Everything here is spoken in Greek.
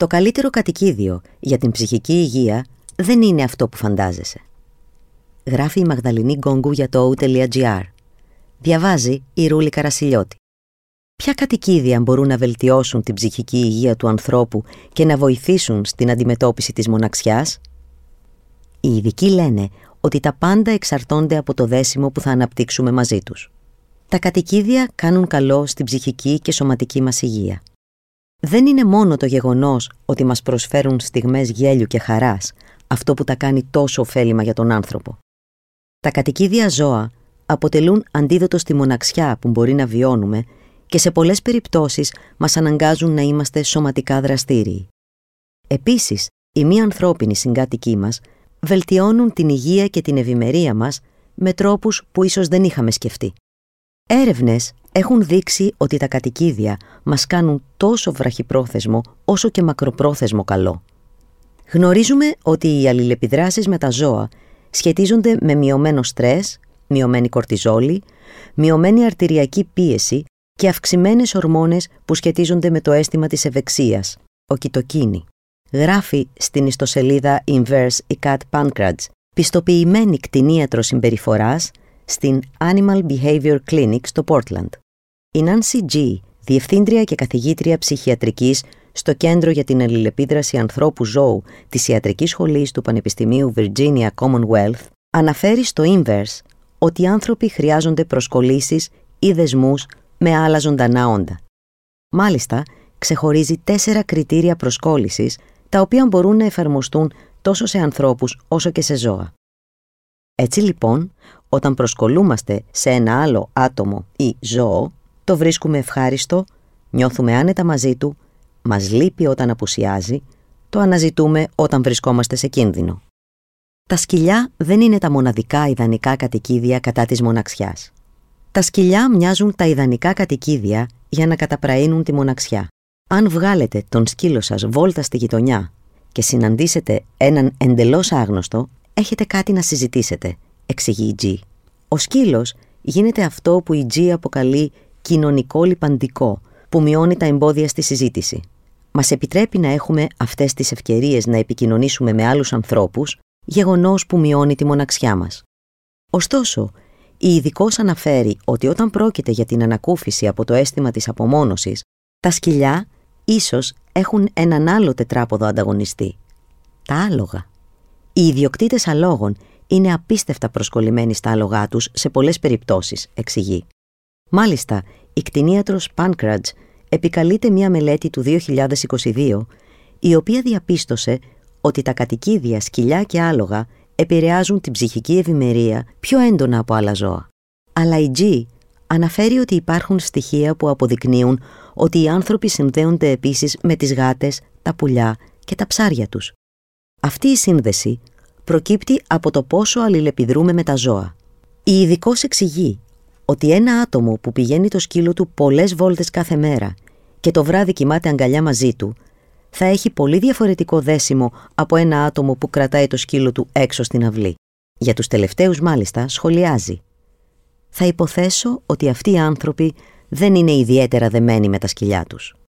Το καλύτερο κατοικίδιο για την ψυχική υγεία δεν είναι αυτό που φαντάζεσαι. Γράφει η Μαγδαληνή Γκόγκου για το o.gr. Διαβάζει η Ρούλη Καρασιλιώτη. Ποια κατοικίδια μπορούν να βελτιώσουν την ψυχική υγεία του ανθρώπου και να βοηθήσουν στην αντιμετώπιση της μοναξιάς; Οι ειδικοί λένε ότι τα πάντα εξαρτώνται από το δέσιμο που θα αναπτύξουμε μαζί τους. Τα κατοικίδια κάνουν καλό στην ψυχική και σωματική μας υγεία. Δεν είναι μόνο το γεγονός ότι μας προσφέρουν στιγμές γέλιου και χαράς, αυτό που τα κάνει τόσο ωφέλιμα για τον άνθρωπο. Τα κατοικίδια ζώα αποτελούν αντίδοτο στη μοναξιά που μπορεί να βιώνουμε και σε πολλές περιπτώσεις μας αναγκάζουν να είμαστε σωματικά δραστήριοι. Επίσης, οι μη ανθρώπινοι συγκάτοικοί μας βελτιώνουν την υγεία και την ευημερία μας με τρόπους που ίσως δεν είχαμε σκεφτεί. Έρευνες έχουν δείξει ότι τα κατοικίδια μας κάνουν τόσο βραχυπρόθεσμο όσο και μακροπρόθεσμο καλό. Γνωρίζουμε ότι οι αλληλεπιδράσεις με τα ζώα σχετίζονται με μειωμένο στρες, μειωμένη κορτιζόλη, μειωμένη αρτηριακή πίεση και αυξημένες ορμόνες που σχετίζονται με το αίσθημα της ευεξίας, ο κοιτοκίνη. Γράφει στην ιστοσελίδα Inverse η Kat Pancratz, πιστοποιημένη κτηνίατρο συμπεριφοράς στην Animal Behavior Clinic στο Portland. Η Nancy G, διευθύντρια και καθηγήτρια ψυχιατρικής στο Κέντρο για την Αλληλεπίδραση Ανθρώπου Ζώου της Ιατρικής Σχολής του Πανεπιστημίου Virginia Commonwealth, αναφέρει στο Inverse ότι οι άνθρωποι χρειάζονται προσκολήσεις ή δεσμούς με άλλα ζωντανά όντα. Μάλιστα, ξεχωρίζει τέσσερα κριτήρια προσκόλλησης, τα οποία μπορούν να εφαρμοστούν τόσο σε ανθρώπους όσο και σε ζώα. Έτσι λοιπόν, όταν προσκολούμαστε σε ένα άλλο άτομο ή ζώο, το βρίσκουμε ευχάριστο, νιώθουμε άνετα μαζί του, μας λείπει όταν απουσιάζει, το αναζητούμε όταν βρισκόμαστε σε κίνδυνο. Τα σκυλιά δεν είναι τα μοναδικά ιδανικά κατοικίδια κατά της μοναξιάς. Τα σκυλιά μοιάζουν τα ιδανικά κατοικίδια για να καταπραίνουν τη μοναξιά. Αν βγάλετε τον σκύλο σας βόλτα στη γειτονιά και συναντήσετε έναν εντελώς άγνωστο, έχετε κάτι να συζητήσετε, εξηγεί η G. Ο σκύλος γίνεται αυτό που η G αποκαλεί κοινωνικό λιπαντικό, που μειώνει τα εμπόδια στη συζήτηση. Μας επιτρέπει να έχουμε αυτές τις ευκαιρίες να επικοινωνήσουμε με άλλους ανθρώπους, γεγονός που μειώνει τη μοναξιά μας. Ωστόσο, η ειδικός αναφέρει ότι όταν πρόκειται για την ανακούφιση από το αίσθημα της απομόνωσης, τα σκυλιά ίσως έχουν έναν άλλο τετράποδο ανταγωνιστή. Τα άλογα. Οι ιδιοκτήτες αλόγων είναι απίστευτα προσκολλημένοι στα άλογά τους σε πολλές περιπτώσεις, εξηγεί. Μάλιστα, η κτηνίατρος Pancratz επικαλείται μια μελέτη του 2022, η οποία διαπίστωσε ότι τα κατοικίδια σκυλιά και άλογα επηρεάζουν την ψυχική ευημερία πιο έντονα από άλλα ζώα. Αλλά η G αναφέρει ότι υπάρχουν στοιχεία που αποδεικνύουν ότι οι άνθρωποι συνδέονται επίσης με τις γάτες, τα πουλιά και τα ψάρια τους. Αυτή η σύνδεση προκύπτει από το πόσο αλληλεπιδρούμε με τα ζώα. Η ειδικό εξηγεί ότι ένα άτομο που πηγαίνει το σκύλο του πολλές βόλτες κάθε μέρα και το βράδυ κοιμάται αγκαλιά μαζί του, θα έχει πολύ διαφορετικό δέσιμο από ένα άτομο που κρατάει το σκύλο του έξω στην αυλή. Για τους τελευταίους μάλιστα σχολιάζει. Θα υποθέσω ότι αυτοί οι άνθρωποι δεν είναι ιδιαίτερα δεμένοι με τα σκυλιά τους.